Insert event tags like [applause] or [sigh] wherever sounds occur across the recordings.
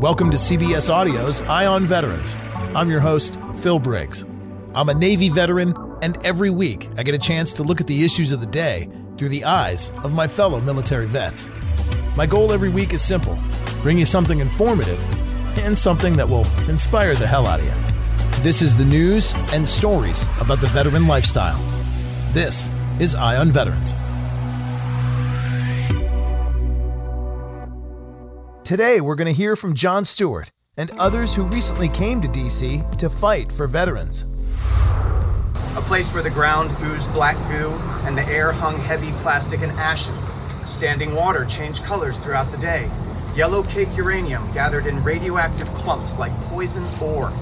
Welcome to CBS Audio's Eye on Veterans. I'm your host, Phil Briggs. I'm a Navy veteran, and every week I get a chance to look at the issues of the day through the eyes of my fellow military vets. My goal every week is simple bring you something informative and something that will inspire the hell out of you. This is the news and stories about the veteran lifestyle. This is Eye on Veterans. Today, we're going to hear from Jon Stewart and others who recently came to DC to fight for veterans. A place where the ground oozed black goo and the air hung heavy plastic and ashen. Standing water changed colors throughout the day. Yellow cake uranium gathered in radioactive clumps like poison ore.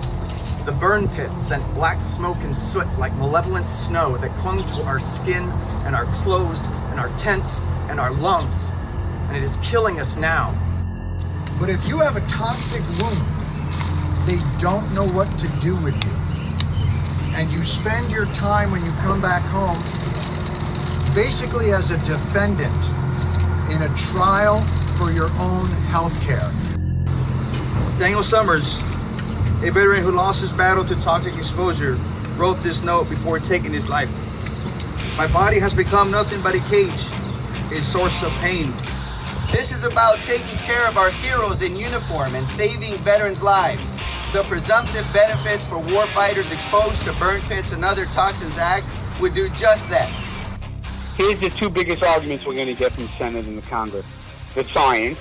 The burn pits sent black smoke and soot like malevolent snow that clung to our skin and our clothes and our tents and our lungs. And it is killing us now. But if you have a toxic wound, they don't know what to do with you. And you spend your time when you come back home basically as a defendant in a trial for your own health care. Daniel Somers, a veteran who lost his battle to toxic exposure, wrote this note before taking his life. My body has become nothing but a cage, a source of pain. This is about taking care of our heroes in uniform and saving veterans' lives. The presumptive benefits for warfighters exposed to burn pits and other toxins act would do just that. Here's the two biggest arguments we're going to get from the Senate and the Congress. The science,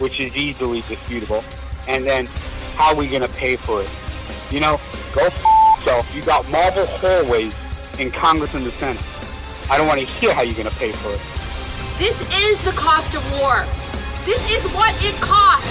which is easily disputable, and then how are we going to pay for it? You know, go f- yourself. You got marble hallways in Congress and the Senate. I don't want to hear how you're going to pay for it. This is the cost of war. This is what it costs.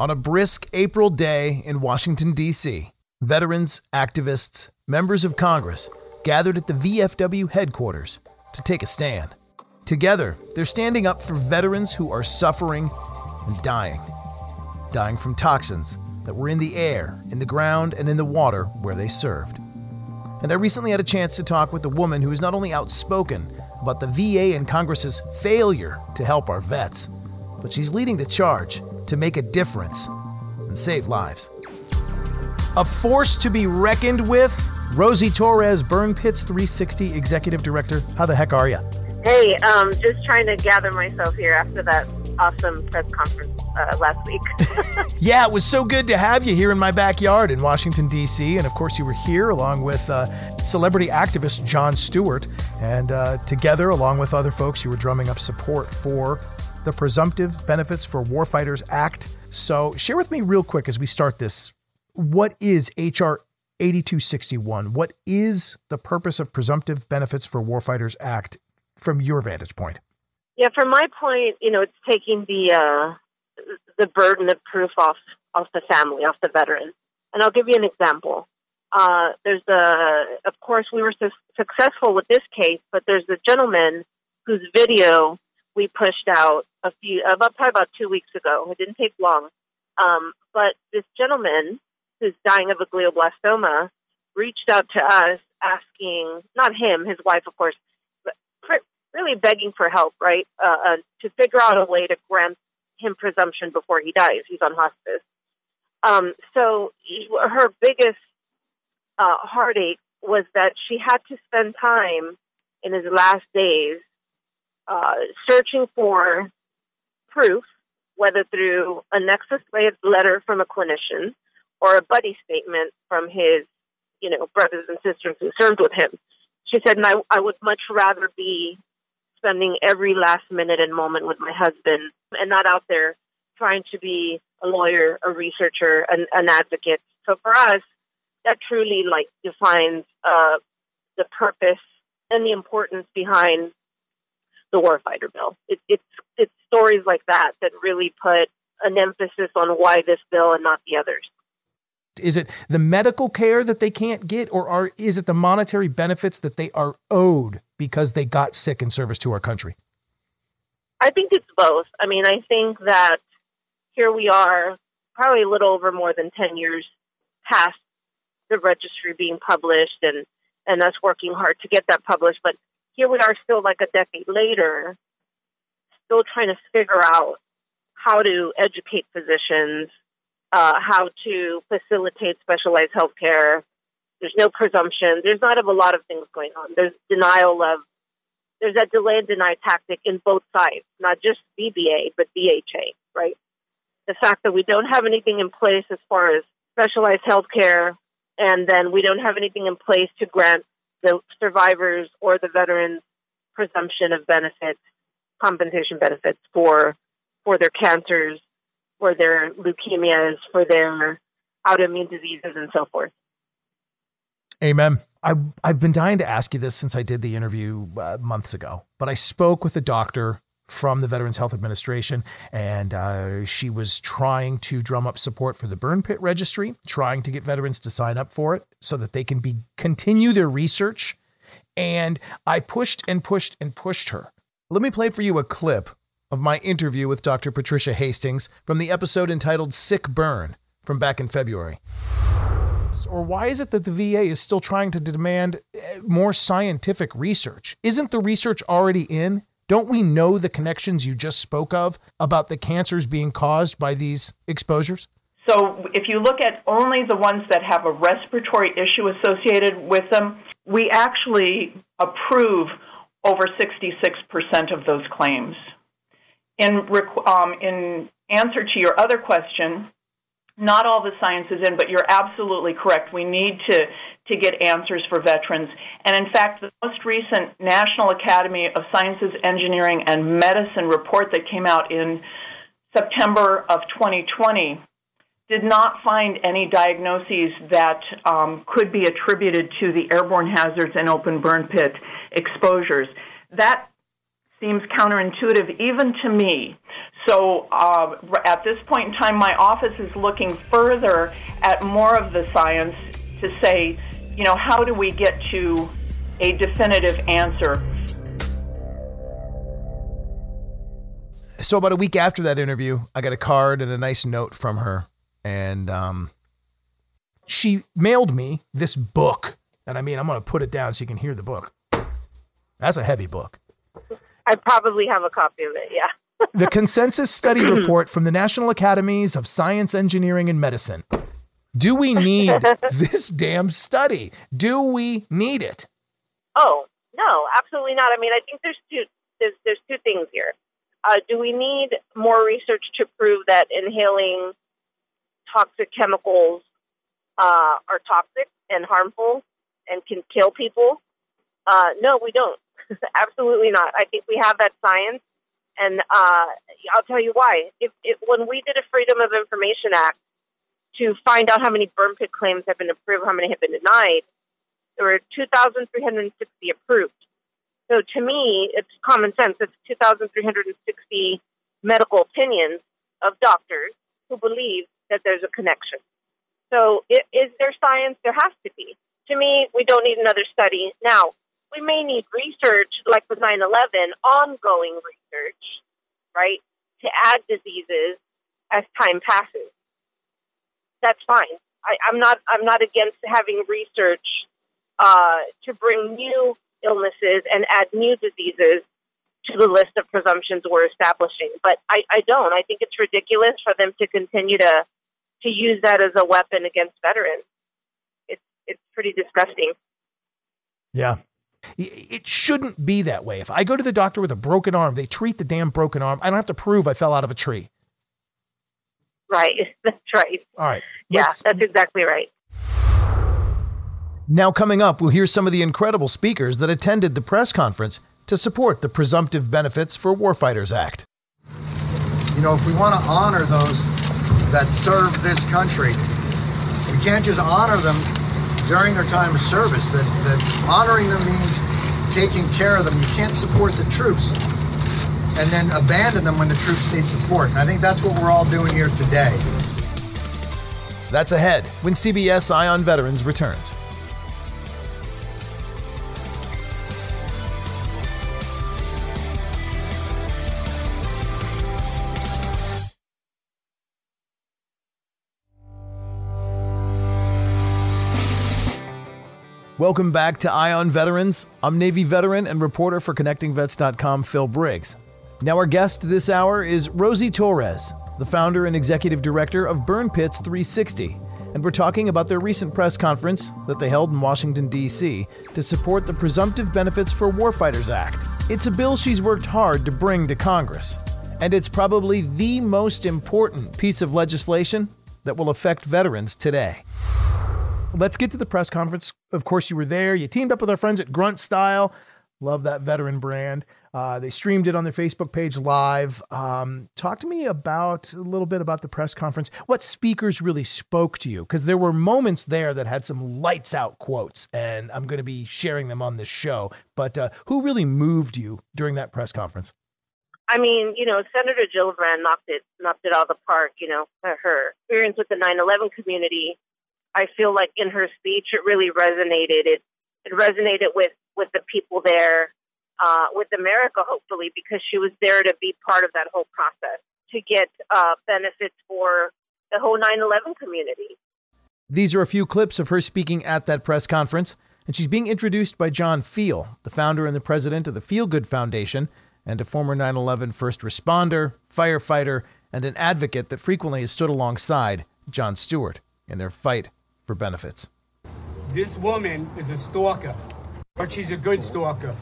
On a brisk April day in Washington, D.C., veterans, activists, members of Congress gathered at the VFW headquarters to take a stand. Together, they're standing up for veterans who are suffering and dying. Dying from toxins that were in the air, in the ground, and in the water where they served. And I recently had a chance to talk with a woman who is not only outspoken about the VA and Congress's failure to help our vets, but she's leading the charge to make a difference and save lives. A force to be reckoned with. Rosie Torres, Burn Pits 360 Executive Director. How the heck are you? Hey, um, just trying to gather myself here after that awesome press conference uh, last week. [laughs] yeah, it was so good to have you here in my backyard in Washington, D.C. And of course, you were here along with uh, celebrity activist Jon Stewart. And uh, together, along with other folks, you were drumming up support for the Presumptive Benefits for Warfighters Act. So, share with me real quick as we start this what is H.R. 8261? What is the purpose of Presumptive Benefits for Warfighters Act from your vantage point? Yeah, from my point, you know, it's taking the uh, the burden of proof off off the family, off the veteran. And I'll give you an example. Uh, there's a, of course, we were su- successful with this case, but there's a gentleman whose video we pushed out a few, about probably about two weeks ago. It didn't take long. Um, but this gentleman who's dying of a glioblastoma reached out to us asking, not him, his wife, of course, but really begging for help, right? Uh, uh, to figure out a way to grant him presumption before he dies. He's on hospice. Um, so her biggest uh, heartache was that she had to spend time in his last days uh, searching for proof, whether through a nexus letter from a clinician or a buddy statement from his, you know, brothers and sisters who served with him. She said, and I, I would much rather be spending every last minute and moment with my husband and not out there trying to be a lawyer, a researcher, an, an advocate. So for us, that truly like defines uh, the purpose and the importance behind the warfighter bill. It, it's it's stories like that that really put an emphasis on why this bill and not the others. Is it the medical care that they can't get, or are is it the monetary benefits that they are owed because they got sick in service to our country? I think it's both. I mean, I think that here we are, probably a little over more than ten years past the registry being published, and and us working hard to get that published. But here we are, still like a decade later, still trying to figure out how to educate physicians uh, how to facilitate specialized health care. There's no presumption. There's not a lot of things going on. There's denial of, there's that delay and deny tactic in both sides, not just VBA, but VHA, right? The fact that we don't have anything in place as far as specialized health care, and then we don't have anything in place to grant the survivors or the veterans presumption of benefits, compensation benefits for for their cancers for their leukemias, for their autoimmune diseases, and so forth. Amen. I, I've been dying to ask you this since I did the interview uh, months ago, but I spoke with a doctor from the Veterans Health Administration, and uh, she was trying to drum up support for the burn pit registry, trying to get veterans to sign up for it so that they can be continue their research. And I pushed and pushed and pushed her. Let me play for you a clip of my interview with Dr. Patricia Hastings from the episode entitled Sick Burn from back in February. Or why is it that the VA is still trying to demand eh, more scientific research? Isn't the research already in? Don't we know the connections you just spoke of about the cancers being caused by these exposures? So, if you look at only the ones that have a respiratory issue associated with them, we actually approve over 66% of those claims. In, um, in answer to your other question, not all the science is in, but you're absolutely correct. We need to, to get answers for veterans. And in fact, the most recent National Academy of Sciences, Engineering, and Medicine report that came out in September of 2020 did not find any diagnoses that um, could be attributed to the airborne hazards and open burn pit exposures. That seems counterintuitive even to me. So uh, at this point in time, my office is looking further at more of the science to say, you know, how do we get to a definitive answer? So about a week after that interview, I got a card and a nice note from her, and um, she mailed me this book. And I mean, I'm going to put it down so you can hear the book. That's a heavy book. I probably have a copy of it. Yeah. [laughs] the consensus study [clears throat] report from the National Academies of Science, Engineering, and Medicine. Do we need [laughs] this damn study? Do we need it? Oh no, absolutely not. I mean, I think there's two there's there's two things here. Uh, do we need more research to prove that inhaling toxic chemicals uh, are toxic and harmful and can kill people? Uh, no, we don't. [laughs] Absolutely not. I think we have that science, and uh, I'll tell you why. If, if when we did a Freedom of Information Act to find out how many burn pit claims have been approved, how many have been denied, there were 2,360 approved. So to me, it's common sense. It's 2,360 medical opinions of doctors who believe that there's a connection. So, is there science? There has to be. To me, we don't need another study. Now, we may need research like with 9 11, ongoing research, right, to add diseases as time passes. That's fine. I, I'm not I'm not against having research uh, to bring new illnesses and add new diseases to the list of presumptions we're establishing. But I, I don't. I think it's ridiculous for them to continue to to use that as a weapon against veterans. It's it's pretty disgusting. Yeah. It shouldn't be that way. If I go to the doctor with a broken arm, they treat the damn broken arm. I don't have to prove I fell out of a tree. Right. [laughs] That's right. All right. Yeah, that's exactly right. Now, coming up, we'll hear some of the incredible speakers that attended the press conference to support the Presumptive Benefits for Warfighters Act. You know, if we want to honor those that serve this country, we can't just honor them during their time of service. That, that honoring them means taking care of them. You can't support the troops and then abandon them when the troops need support. And I think that's what we're all doing here today. That's ahead when CBS Eye on Veterans returns. Welcome back to Eye on Veterans. I'm Navy veteran and reporter for ConnectingVets.com, Phil Briggs. Now, our guest this hour is Rosie Torres, the founder and executive director of Burn Pits 360. And we're talking about their recent press conference that they held in Washington, D.C. to support the Presumptive Benefits for Warfighters Act. It's a bill she's worked hard to bring to Congress. And it's probably the most important piece of legislation that will affect veterans today let's get to the press conference. Of course, you were there. You teamed up with our friends at Grunt Style. Love that veteran brand. Uh, they streamed it on their Facebook page live. Um, talk to me about a little bit about the press conference. What speakers really spoke to you? Because there were moments there that had some lights out quotes, and I'm going to be sharing them on this show. But uh, who really moved you during that press conference? I mean, you know, Senator Gillibrand knocked it knocked it out of the park. You know, her experience with the 9/11 community I feel like in her speech it really resonated. It it resonated with with the people there, uh, with America, hopefully, because she was there to be part of that whole process to get uh, benefits for the whole 9/11 community. These are a few clips of her speaking at that press conference, and she's being introduced by John Feal, the founder and the president of the FealGood Foundation, and a former 9/11 first responder, firefighter, and an advocate that frequently has stood alongside Jon Stewart in their fight for benefits. This woman is a stalker, but she's a good stalker,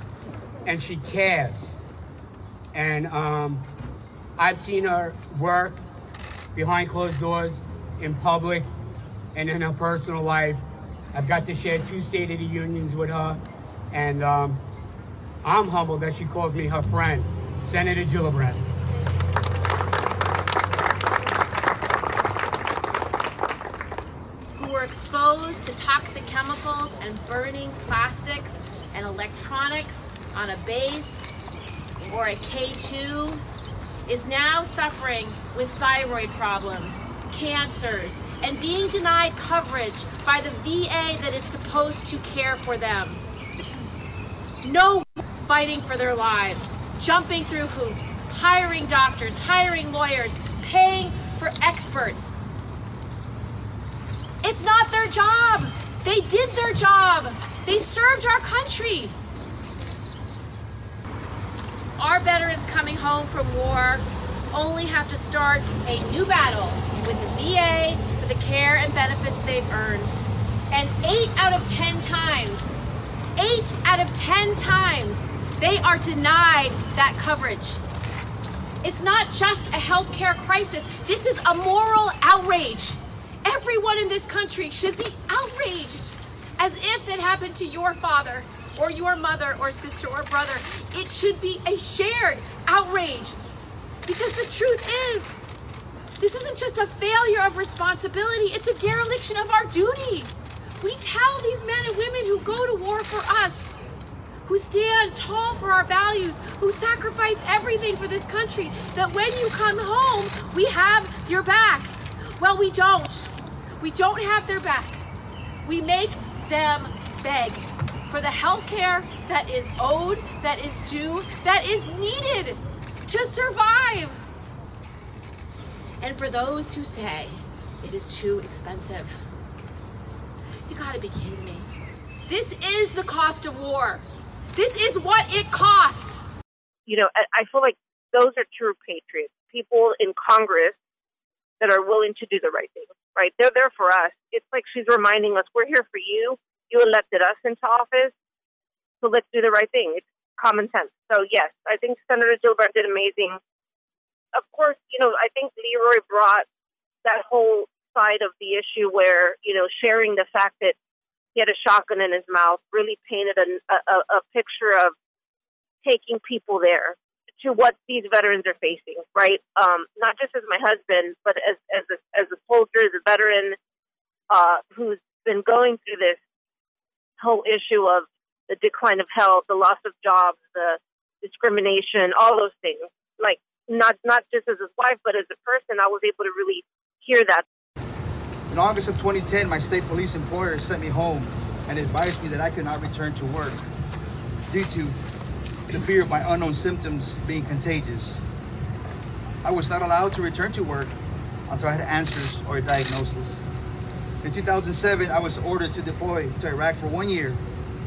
and she cares. And um, I've seen her work behind closed doors, in public, and in her personal life. I've got to share two State of the Unions with her, and um, I'm humbled that she calls me her friend, Senator Gillibrand. Exposed to toxic chemicals and burning plastics and electronics on a base or a K2 is now suffering with thyroid problems, cancers, and being denied coverage by the VA that is supposed to care for them. No fighting for their lives, jumping through hoops, hiring doctors, hiring lawyers, paying for experts it's not their job. They did their job. They served our country. Our veterans coming home from war only have to start a new battle with the VA for the care and benefits they've earned. And eight out of 10 times, eight out of 10 times, they are denied that coverage. It's not just a healthcare crisis, this is a moral outrage. Everyone in this country should be outraged as if it happened to your father or your mother or sister or brother. It should be a shared outrage because the truth is, this isn't just a failure of responsibility, it's a dereliction of our duty. We tell these men and women who go to war for us, who stand tall for our values, who sacrifice everything for this country, that when you come home, we have your back. Well, we don't. We don't have their back. We make them beg. for the health care that is owed, that is due, that is needed to survive. And for those who say it is too expensive, you gotta be kidding me. This is the cost of war. This is what it costs. You know, I, feel like those are true patriots. People in Congress that are willing to do the right thing, right? They're there for us. It's like she's reminding us, we're here for you. You elected us into office, so let's do the right thing. It's common sense. So yes, I think Senator Gillibrand did amazing. Of course, you know, I think Leroy brought that whole side of the issue where, you know, sharing the fact that he had a shotgun in his mouth really painted a, a, a picture of taking people there to what these veterans are facing, right? Um, not just as my husband, but as as a, as a soldier, as a veteran uh, who's been going through this whole issue of the decline of health, the loss of jobs, the discrimination, all those things. Like not not just as his wife, but as a person, I was able to really hear that. In August of 2010, my state police employer sent me home and advised me that I could not return to work due to the fear of my unknown symptoms being contagious. I was not allowed to return to work until I had answers or a diagnosis. In 2007, I was ordered to deploy to Iraq for one year.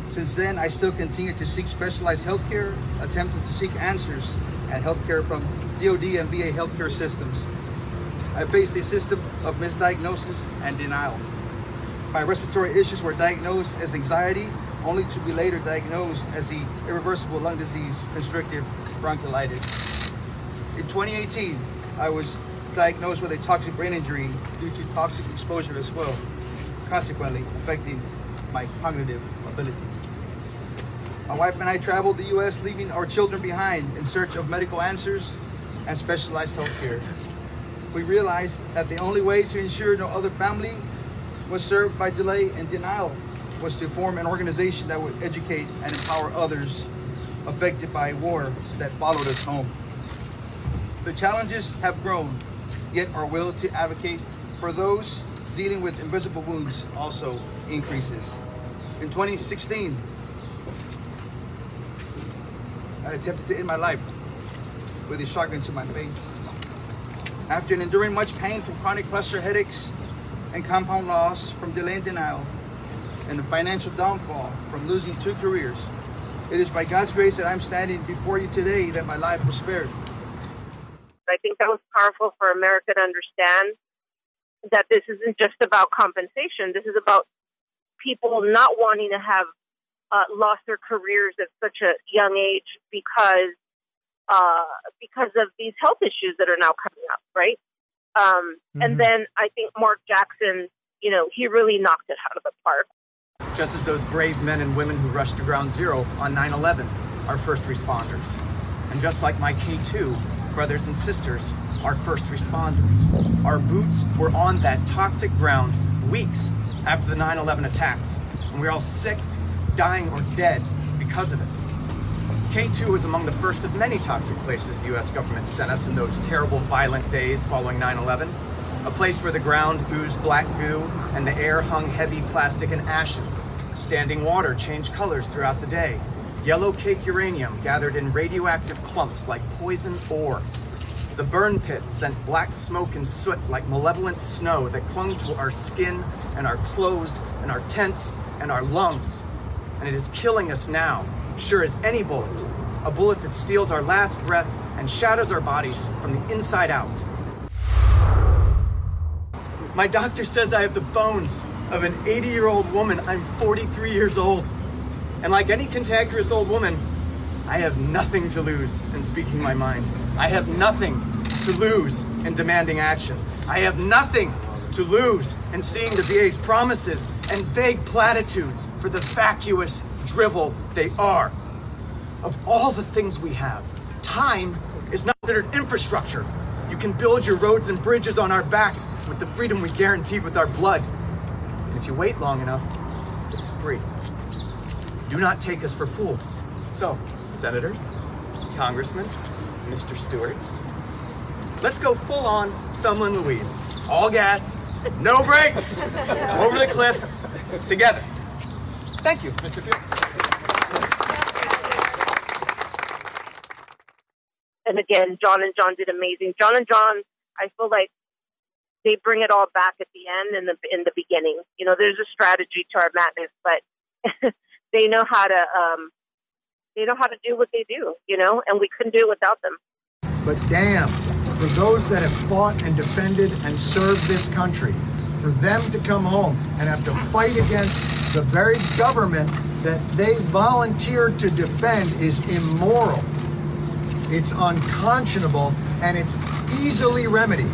Since then, I still continue to seek specialized healthcare, attempting to seek answers and healthcare from DoD and VA healthcare systems. I faced a system of misdiagnosis and denial. My respiratory issues were diagnosed as anxiety, only to be later diagnosed as the irreversible lung disease constrictive bronchiolitis. In 2018, I was diagnosed with a toxic brain injury due to toxic exposure as well, consequently affecting my cognitive abilities. My wife and I traveled the U.S., leaving our children behind in search of medical answers and specialized health care. We realized that the only way to ensure no other family was served by delay and denial was to form an organization that would educate and empower others affected by war that followed us home. The challenges have grown, yet our will to advocate for those dealing with invisible wounds also increases. In 2016, I attempted to end my life with a shotgun to my face. After enduring much pain from chronic cluster headaches and compound loss from delay and denial, and the financial downfall from losing two careers, it is by God's grace that I'm standing before you today that my life was spared. I think that was powerful for America to understand that this isn't just about compensation. This is about people not wanting to have uh, lost their careers at such a young age because uh, because of these health issues that are now coming up, right? Um, mm-hmm. And then I think Mark Jackson, you know, he really knocked it out of the park. Just as those brave men and women who rushed to ground zero on 9 11 are first responders. And just like my K2 brothers and sisters are first responders. Our boots were on that toxic ground weeks after the 9 11 attacks, and we are all sick, dying, or dead because of it. K2 was among the first of many toxic places the US government sent us in those terrible, violent days following 9 11. A place where the ground oozed black goo and the air hung heavy plastic and ashen. Standing water changed colors throughout the day. Yellow cake uranium gathered in radioactive clumps like poison ore. The burn pits sent black smoke and soot like malevolent snow that clung to our skin and our clothes and our tents and our lungs. And it is killing us now sure as any bullet, a bullet that steals our last breath and shatters our bodies from the inside out. My doctor says I have the bones of an 80 year old woman. I'm 43 years old. And like any cantankerous old woman, I have nothing to lose in speaking my mind. I have nothing to lose in demanding action. I have nothing to lose in seeing the VA's promises and vague platitudes for the vacuous drivel they are. Of all the things we have, time is not considered infrastructure. You can build your roads and bridges on our backs with the freedom we guaranteed with our blood. And if you wait long enough, it's free. Do not take us for fools. So, senators, congressmen, Mr. Stewart, let's go full on and Louise. All gas, no brakes, [laughs] over the cliff, together. Thank you, Mr. Feal. And again, John and John did amazing. John and John, I feel like they bring it all back at the end and the in the beginning. You know, there's a strategy to our madness, but [laughs] they know how to um, they know how to do what they do. You know, and we couldn't do it without them. But damn, for those that have fought and defended and served this country, for them to come home and have to fight against the very government that they volunteered to defend is immoral. It's unconscionable and it's easily remedied.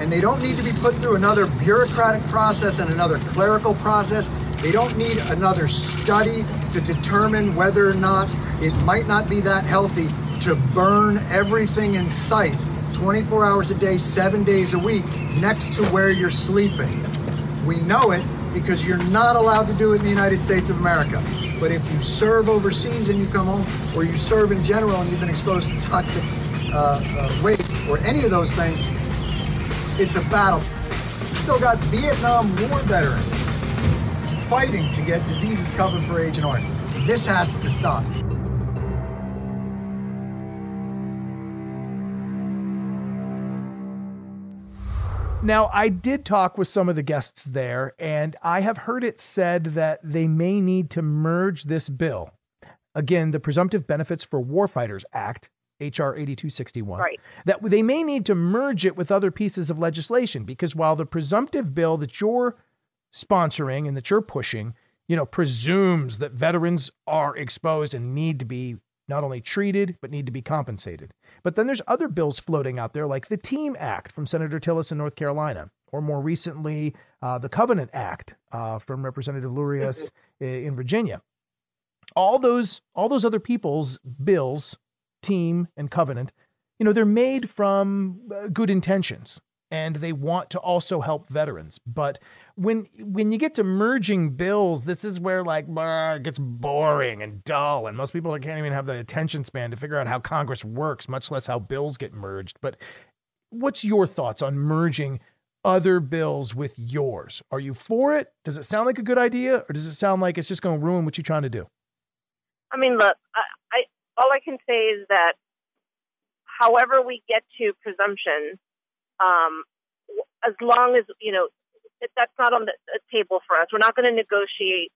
And they don't need to be put through another bureaucratic process and another clerical process. They don't need another study to determine whether or not it might not be that healthy to burn everything in sight 24 hours a day, seven days a week next to where you're sleeping. We know it because you're not allowed to do it in the United States of America. But if you serve overseas and you come home, or you serve in general and you've been exposed to toxic uh, uh, waste or any of those things, it's a battle. We've still got Vietnam War veterans fighting to get diseases covered for Agent Orange. This has to stop. Now, I did talk with some of the guests there, and I have heard it said that they may need to merge this bill. Again, the Presumptive Benefits for Warfighters Act, H.R. 8261. Right. That they may need to merge it with other pieces of legislation because while the presumptive bill that you're sponsoring and that you're pushing, you know, presumes that veterans are exposed and need to be not only treated, but need to be compensated. But then there's other bills floating out there, like the TEAM Act from Senator Tillis in North Carolina, or more recently, uh, the Covenant Act uh, from Representative Lurias in Virginia. All those, all those other people's bills, TEAM and Covenant, you know, they're made from uh, good intentions and they want to also help veterans. But when when you get to merging bills, this is where like it gets boring and dull, and most people can't even have the attention span to figure out how Congress works, much less how bills get merged. But what's your thoughts on merging other bills with yours? Are you for it? Does it sound like a good idea, or does it sound like it's just going to ruin what you're trying to do? I mean, look, I, I all I can say is that however we get to presumption, um, as long as you know that's not on the, table for us. We're not going to negotiate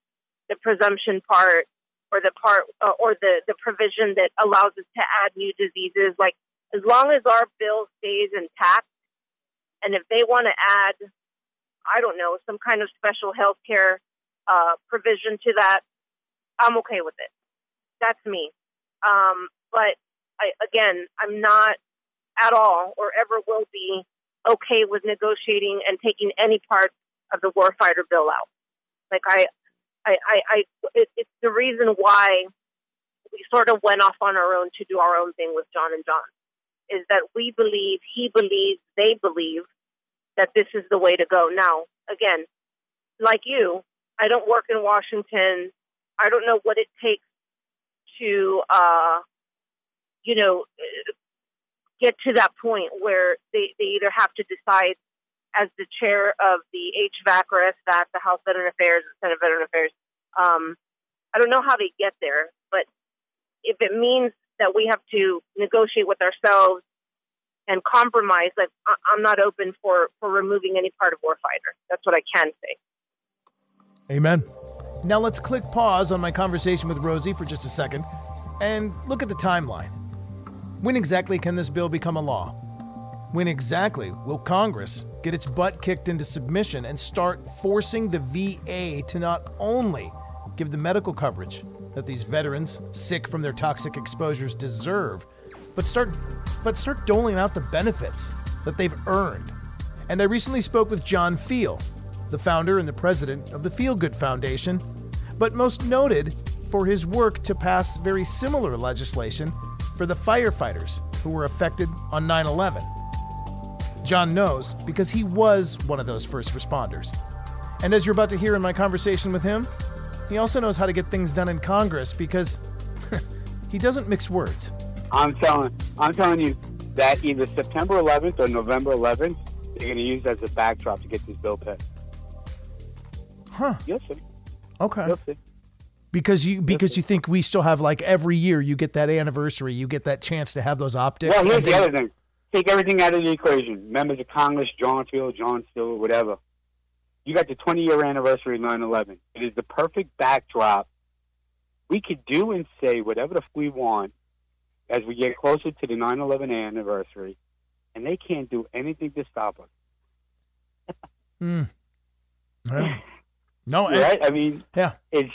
the presumption part or the part uh, or the the provision that allows us to add new diseases. Like as long as our bill stays intact, and if they want to add, I don't know, some kind of special health care uh, provision to that, I'm okay with it. That's me. Um, but I, again, I'm not at all or ever will be okay with negotiating and taking any part of the warfighter bill out. Like I, I, I, I it, it's the reason why we sort of went off on our own to do our own thing with John and John. Is that we believe, he believes, they believe that this is the way to go. Now, again, like you, I don't work in Washington. I don't know what it takes to, uh, you know, get to that point where they, they either have to decide as the chair of the HVAC or SVAC, the House Veteran Affairs and Senate Veteran Affairs. Um, I don't know how they get there, but if it means that we have to negotiate with ourselves and compromise, like I'm not open for for removing any part of warfighter. That's what I can say. Amen. Now let's click pause on my conversation with Rosie for just a second and look at the timeline. When exactly can this bill become a law? When exactly will Congress get its butt kicked into submission and start forcing the VA to not only give the medical coverage that these veterans sick from their toxic exposures deserve, but start but start doling out the benefits that they've earned. And I recently spoke with John Feal, the founder and the president of the FealGood Foundation, but most noted for his work to pass very similar legislation for the firefighters who were affected on 9 11. John knows because he was one of those first responders. And as you're about to hear in my conversation with him, he also knows how to get things done in Congress because [laughs] he doesn't mix words. I'm telling, I'm telling you that either September 11th or November 11th, they're going to use as a backdrop to get this bill passed. Huh? You'll see. Okay. You'll see. Because you because you think we still have like every year you get that anniversary, you get that chance to have those optics. Well, here's the other thing. Take everything out of the equation. Members of Congress, John Feal, Jon Stewart, whatever. You got the 20 year anniversary of 9 11. It is the perfect backdrop. We could do and say whatever the f- we want as we get closer to the 9 11 anniversary, and they can't do anything to stop us. Hmm. [laughs] Yeah. No, right? I mean, yeah. it's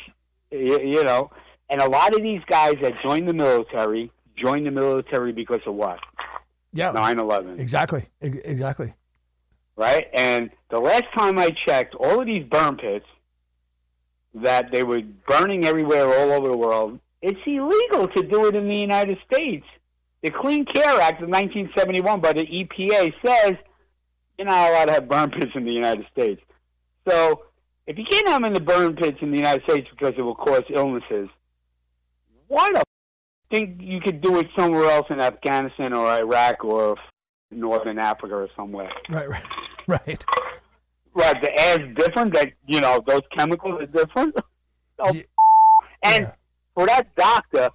you, you know, and a lot of these guys that join the military join the military because of what? Yeah. 9/11. Exactly. Ex- Exactly. right? And the last time I checked, all of these burn pits that they were burning everywhere all over the world, it's illegal to do it in the United States. The Clean Air Act of 1971 by the EPA says you're not allowed to have burn pits in the United States. So if you can't have them in the burn pits in the United States because it will cause illnesses, why the f- think you could do it somewhere else in Afghanistan or Iraq or Northern Africa or somewhere? Right. Right. [laughs] Right. Right, the air's different. That you know, those chemicals are different. [laughs] Oh, and for that doctor,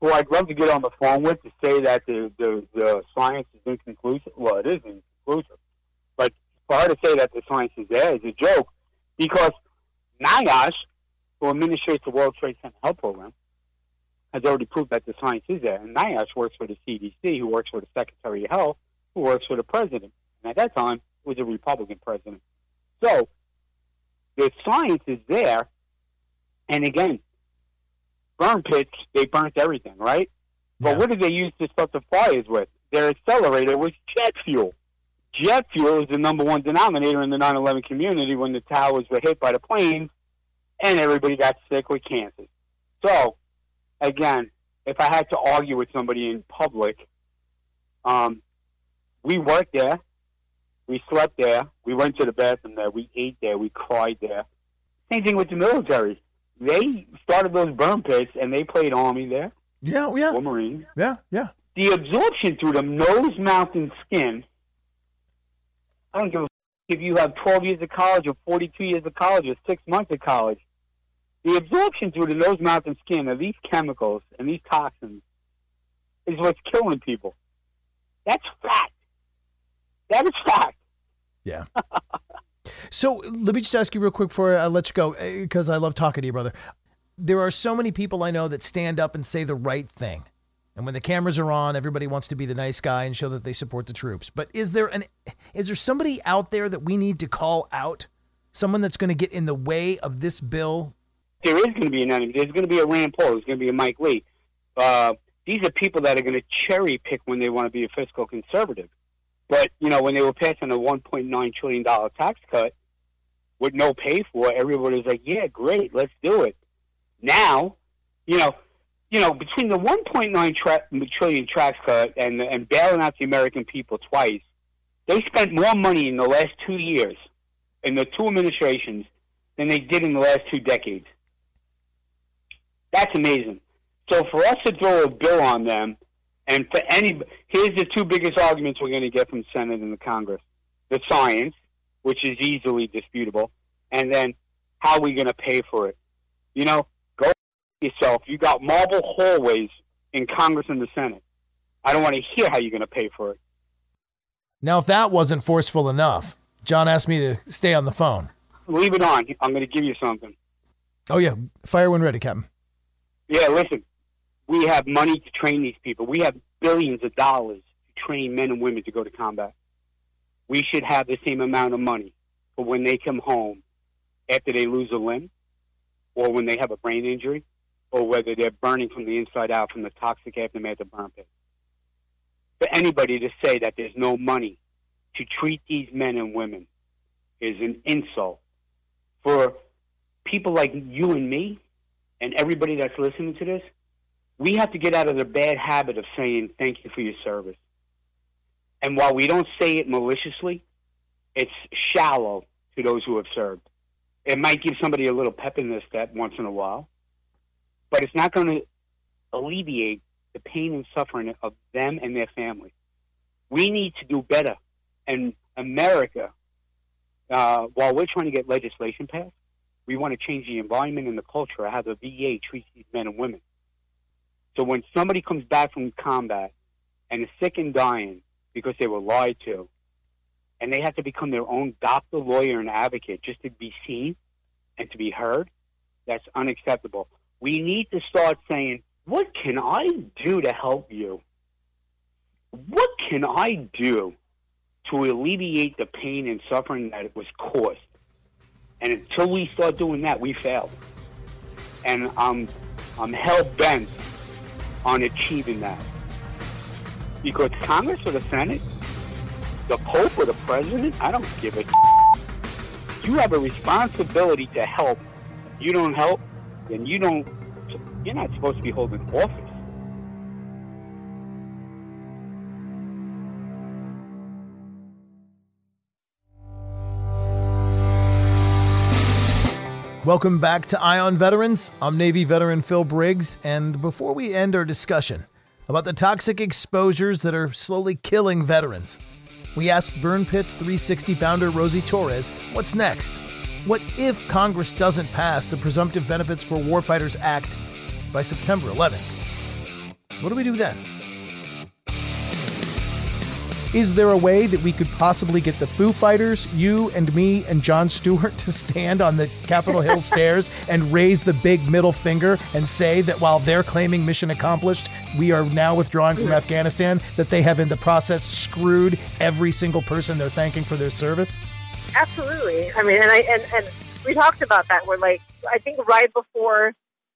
who I'd love to get on the phone with to say that the the, the science is inconclusive. Well, it is inconclusive, but for her to say that the science is there is a joke, because NIOSH, who administrates the World Trade Center Health Program, has already proved that the science is there. And NIOSH works for the CDC, who works for the Secretary of Health, who works for the President. And at that time, it was a Republican president. So the science is there. And again, burn pits, they burnt everything, right? But what did they use to start the fires with? Their accelerator was jet fuel. Jet fuel is the number one denominator in the 9 11 community when the towers were hit by the planes and everybody got sick with cancer. So, again, if I had to argue with somebody in public, um, we worked there, we slept there, we went to the bathroom there, we ate there, we cried there. Same thing with the military. They started those burn pits and they played army there. Yeah, yeah. Or marines. Yeah, yeah. The absorption through the nose, mouth, and skin. I don't give a f- if you have 12 years of college or 42 years of college or six months of college. The absorption through the nose, mouth, and skin of these chemicals and these toxins is what's killing people. That's fact. That is fact. Yeah. [laughs] So let me just ask you real quick before I let you go, eh, because I love talking to you, brother. There are so many people I know that stand up and say the right thing. And when the cameras are on, everybody wants to be the nice guy and show that they support the troops. But is there an is there somebody out there that we need to call out? Someone that's going to get in the way of this bill? There is going to be an enemy. There's going to be a Rand Paul. There's going to be a Mike Lee. Uh, these are people that are going to cherry pick when they want to be a fiscal conservative. But you know, when they were passing a 1.9 trillion dollar tax cut with no pay for, everybody was like, "Yeah, great, let's do it." Now, you know, you know, between the 1.9 tra- trillion tax cut and and bailing out the American people twice, they spent more money in the last two years in the two administrations than they did in the last two decades. That's amazing. So for us to throw a bill on them, and for any, here's the two biggest arguments we're going to get from Senate and the Congress: the science, which is easily disputable, and then how are we going to pay for it? You know, yourself. You got marble hallways in Congress and the Senate. I don't want to hear how you're going to pay for it. Now, if that wasn't forceful enough, John asked me to stay on the phone. Leave it on. I'm going to give you something. Oh yeah, fire when ready, Captain. Yeah, listen, we have money to train these people. We have billions of dollars to train men and women to go to combat. We should have the same amount of money for when they come home after they lose a limb, or when they have a brain injury, or whether they're burning from the inside out from the toxic aftermath of burn pits. For anybody to say that there's no money to treat these men and women is an insult. For people like you and me, and everybody that's listening to this, we have to get out of the bad habit of saying thank you for your service. And while we don't say it maliciously, it's shallow to those who have served. It might give somebody a little pep in their step once in a while, but it's not going to alleviate the pain and suffering of them and their families. We need to do better. And America, uh, while we're trying to get legislation passed, We want to change the environment and the culture of how the VA treats these men and women. So when somebody comes back from combat and is sick and dying because they were lied to, and they have to become their own doctor, lawyer, and advocate just to be seen and to be heard, that's unacceptable. We need to start saying, what can I do to help you? What can I do to alleviate the pain and suffering that it was caused? And until we start doing that, we fail. And I'm, I'm hell bent on achieving that. Because Congress or the Senate, the Pope or the President, I don't give a. You have a responsibility to help. You don't help, then you don't. You're not supposed to be holding office. Welcome back to Eye on Veterans. I'm Navy veteran Phil Briggs, and before we end our discussion about the toxic exposures that are slowly killing veterans, we asked Burn Pits 360 founder Rosie Torres, what's next? What if Congress doesn't pass the Presumptive Benefits for Warfighters Act by September 11th? What do we do then? Is there a way that we could possibly get the Foo Fighters, you and me and Jon Stewart [laughs] to stand on the Capitol Hill [laughs] stairs and raise the big middle finger and say that while they're claiming mission accomplished, we are now withdrawing from Afghanistan, that they have in the process screwed every single person they're thanking for their service? Absolutely. I mean, and I and, and we talked about that. We're like, I think right before,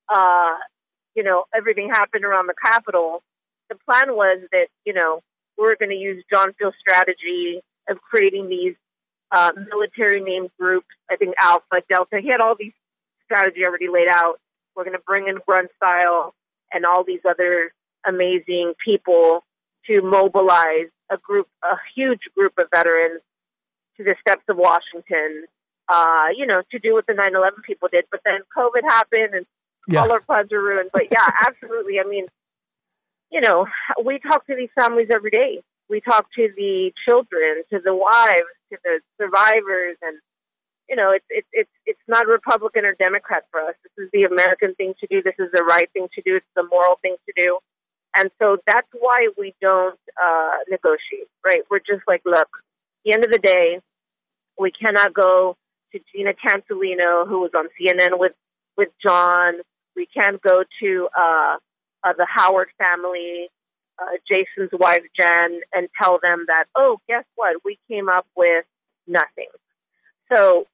uh, you know, everything happened around the Capitol, the plan was that you know we're going to use John Feal's strategy of creating these uh, military named groups. I think Alpha, Delta. He had all these strategy already laid out. We're going to bring in Grunt Style and all these other amazing people to mobilize a group, a huge group of veterans to the steps of Washington. Uh, you know, to do what the 9/11 people did. But then COVID happened and Yeah. all our plans were ruined. But yeah, [laughs] absolutely. I mean, you know, we talk to these families every day. We talk to the children, to the wives, to the survivors, and you know, it's it's it's it's not Republican or Democrat for us. This is the American thing to do. This is the right thing to do. It's the moral thing to do. And so that's why we don't uh, negotiate, right? We're just like, look, the end of the day, we cannot go to Gina Cancelino, who was on CNN with with John. We can't go to uh, uh, the Howard family, uh, Jason's wife Jen, and tell them that, oh, guess what? We came up with nothing. So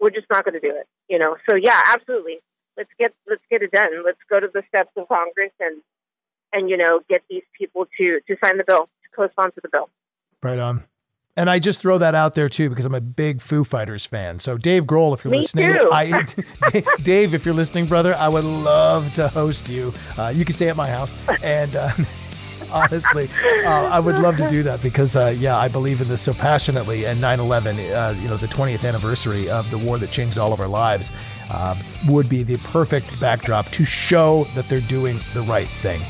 we're just not going to do it, you know. So yeah, absolutely. Let's get let's get it done. Let's go to the steps of Congress and and you know get these people to to sign the bill, to co-sponsor the bill. Right on. And I just throw that out there too because I'm a big Foo Fighters fan. So Dave Grohl, if you're Me listening. I, [laughs] [laughs] Dave, if you're listening, brother, I would love to host you. Uh, you can stay at my house, and uh, [laughs] honestly, uh, I would love to do that because, uh, yeah, I believe in this so passionately. And 9/11, uh, you know, the 20th anniversary of the war that changed all of our lives, uh, would be the perfect backdrop to show that they're doing the right thing.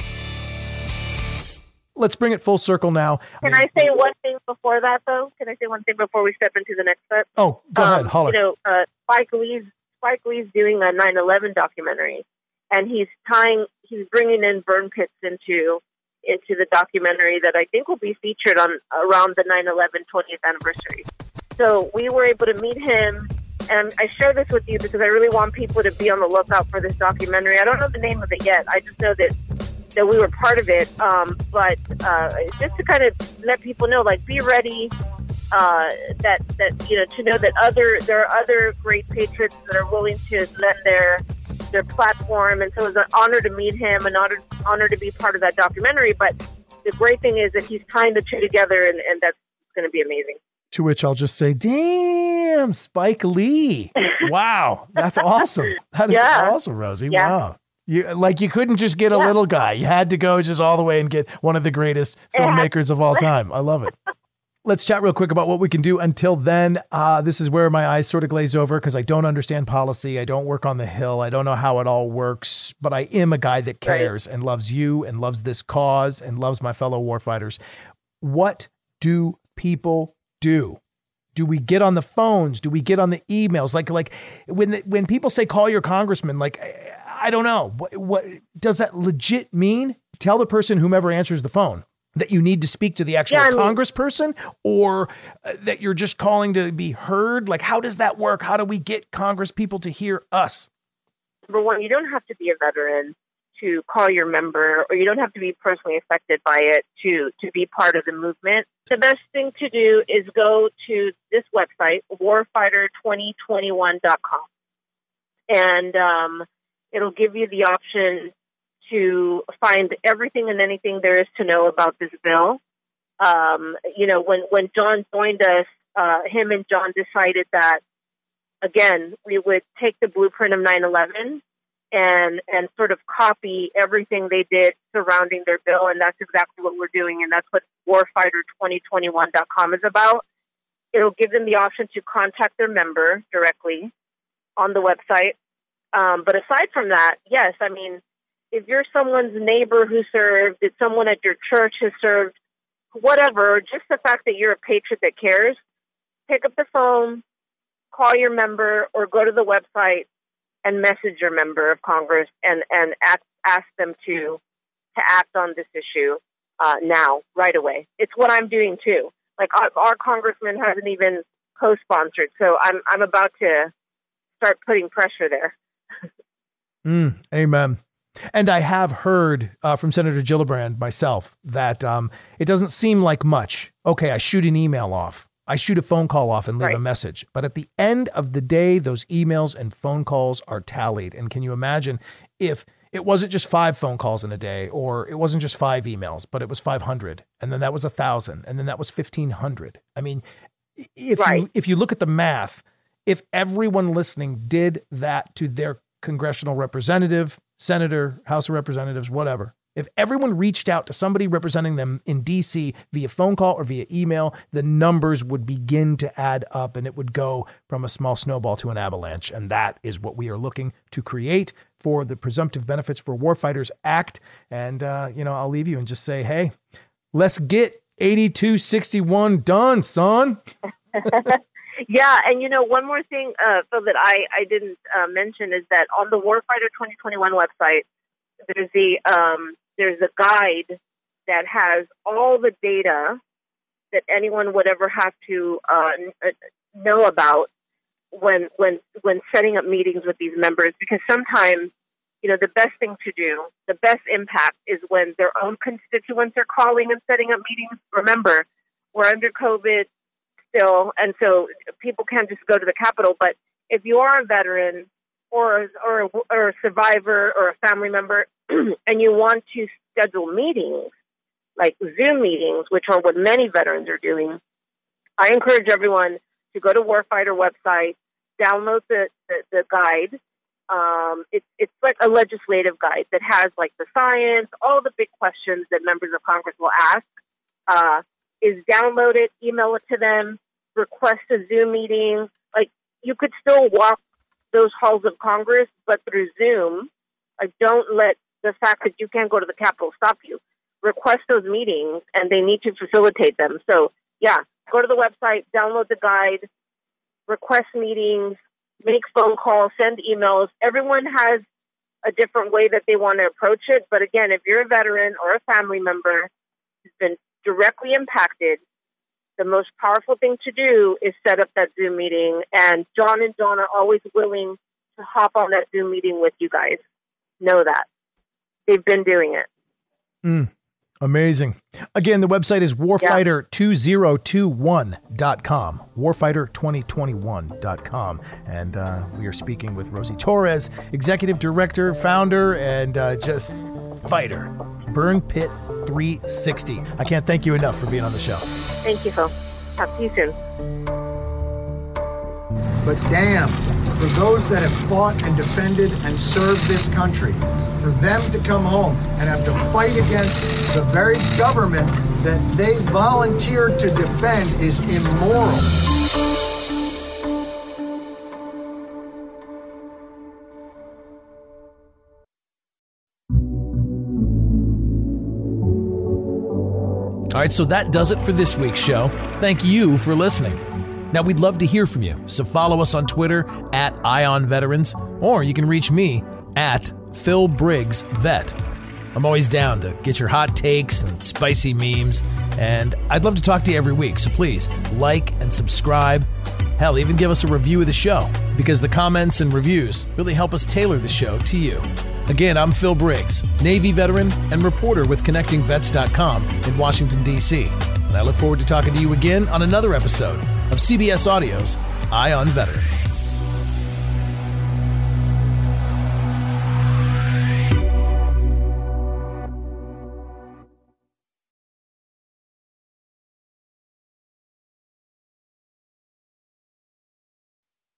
Let's bring it full circle now. Can I say one thing before that, though? Can I say one thing before we step into the next step? Oh, go ahead, holler. You know, uh, Spike Lee's Spike Lee's doing a 9/11 documentary, and he's tying, he's bringing in burn pits into into the documentary that I think will be featured on around the 9/11 20th anniversary. So we were able to meet him, and I share this with you because I really want people to be on the lookout for this documentary. I don't know the name of it yet. I just know that that we were part of it. Um, but uh, just to kind of let people know, like, be ready. Uh, that that you know to know that other there are other great patriots that are willing to lend their their platform, and so it was an honor to meet him, an honor honor to be part of that documentary. But the great thing is that he's tying the two together, and, and that's going to be amazing. To which I'll just say, damn, Spike Lee. [laughs] Wow. That's awesome. That is Yeah. awesome, Rosie. Yeah. Wow. You like you couldn't just get a little guy. You had to go just all the way and get one of the greatest filmmakers of all time. I love it. Let's chat real quick about what we can do. Until then, uh, this is where my eyes sort of glaze over because I don't understand policy. I don't work on the Hill. I don't know how it all works, but I am a guy that cares and loves you and loves this cause and loves my fellow warfighters. What do people do? Do we get on the phones? Do we get on the emails? Like like when the, when people say call your congressman, like I, don't know what, what does that legit mean? Tell the person whomever answers the phone that you need to speak to the actual Yeah, I mean- congressperson or uh, that you're just calling to be heard. Like how does that work? How do we get congress people to hear us? number one, you don't have to be a veteran to call your member, or you don't have to be personally affected by it to to be part of the movement. The best thing to do is go to this website, warfighter2021.com, and um, it'll give you the option to find everything and anything there is to know about this bill. Um, you know, when when John joined us, uh, him and John decided that again, we would take the blueprint of 9/11 and and sort of copy everything they did surrounding their bill, and that's exactly what we're doing, and that's what Warfighter2021.com is about. It'll give them the option to contact their member directly on the website. Um, but aside from that, yes, I mean, if you're someone's neighbor who served, if someone at your church has served, whatever, just the fact that you're a patriot that cares, pick up the phone, call your member or go to the website and message your member of Congress and and ask, ask them to to act on this issue uh, now, right away. It's what I'm doing too. Like our, our congressman hasn't even co-sponsored, so I'm I'm about to start putting pressure there. Mm, amen. And I have heard uh, from Senator Gillibrand myself that um, it doesn't seem like much. Okay, I shoot an email off. I shoot a phone call off and leave a message. But at the end of the day, those emails and phone calls are tallied. And can you imagine if it wasn't just five phone calls in a day, or it wasn't just five emails, but it was 500, and then that was a thousand, and then that was 1500. I mean, if you if you look at the math, if everyone listening did that to their congressional representative, senator, House of Representatives, whatever, if everyone reached out to somebody representing them in DC via phone call or via email, the numbers would begin to add up and it would go from a small snowball to an avalanche. And that is what we are looking to create for the Presumptive Benefits for Warfighters Act. And, uh, you know, I'll leave you and just say, hey, let's get 8261 done, son. [laughs] yeah, and you know, one more thing, uh, Phil, that I I didn't uh, mention is that on the Warfighter 2021 website, there's the um, there's a guide that has all the data that anyone would ever have to uh, uh, know about when when when setting up meetings with these members because sometimes you know the best thing to do the best impact is when their own constituents are calling and setting up meetings. Remember we're under covid still and so people can't just go to the capitol but if you are a veteran or or a, or a survivor or a family member [clears throat] and you want to schedule meetings like zoom meetings which are what many veterans are doing i encourage everyone to go to Warfighter website, download the, the, the guide. Um, it's it's like a legislative guide that has like the science, all the big questions that members of Congress will ask. Uh, is download it, email it to them, request a Zoom meeting. Like you could still walk those halls of Congress, but through Zoom. Like don't let the fact that you can't go to the Capitol stop you. Request those meetings, and they need to facilitate them. So yeah, go to the website, download the guide, request meetings, make phone calls, send emails. Everyone has a different way that they want to approach it. But again, if you're a veteran or a family member who's been directly impacted, the most powerful thing to do is set up that Zoom meeting. And John and Dawn are always willing to hop on that Zoom meeting with you guys. Know that. They've been doing it. Mm, amazing. Again, the website is warfighter2021.com. Warfighter2021.com. And uh, we are speaking with Rosie Torres, executive director, founder, and uh, just fighter. Burn Pit 360. I can't thank you enough for being on the show. Thank you, Phil. Talk to you soon. But damn, for those that have fought and defended and served this country, for them to come home and have to fight against the very government that they volunteered to defend is immoral. All right, so that does it for this week's show. Thank you for listening. Now, we'd love to hear from you, so follow us on Twitter at Eye on Veterans, or you can reach me at Phil Briggs Vet. I'm always down to get your hot takes and spicy memes, and I'd love to talk to you every week, so please like and subscribe. Hell, even give us a review of the show, because the comments and reviews really help us tailor the show to you. Again, I'm Phil Briggs, Navy veteran and reporter with ConnectingVets.com in Washington, D.C. And I look forward to talking to you again on another episode of CBS Audio's Eye on Veterans.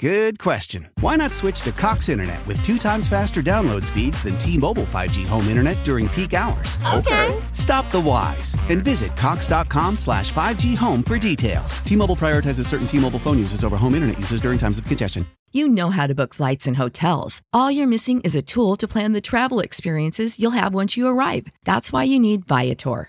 Good question. Why not switch to Cox Internet with two times faster download speeds than T-Mobile 5G home internet during peak hours? Okay. Stop the whys and visit cox.com slash 5G home for details. T-Mobile prioritizes certain T-Mobile phone users over home internet users during times of congestion. You know how to book flights and hotels. All you're missing is a tool to plan the travel experiences you'll have once you arrive. That's why you need Viator.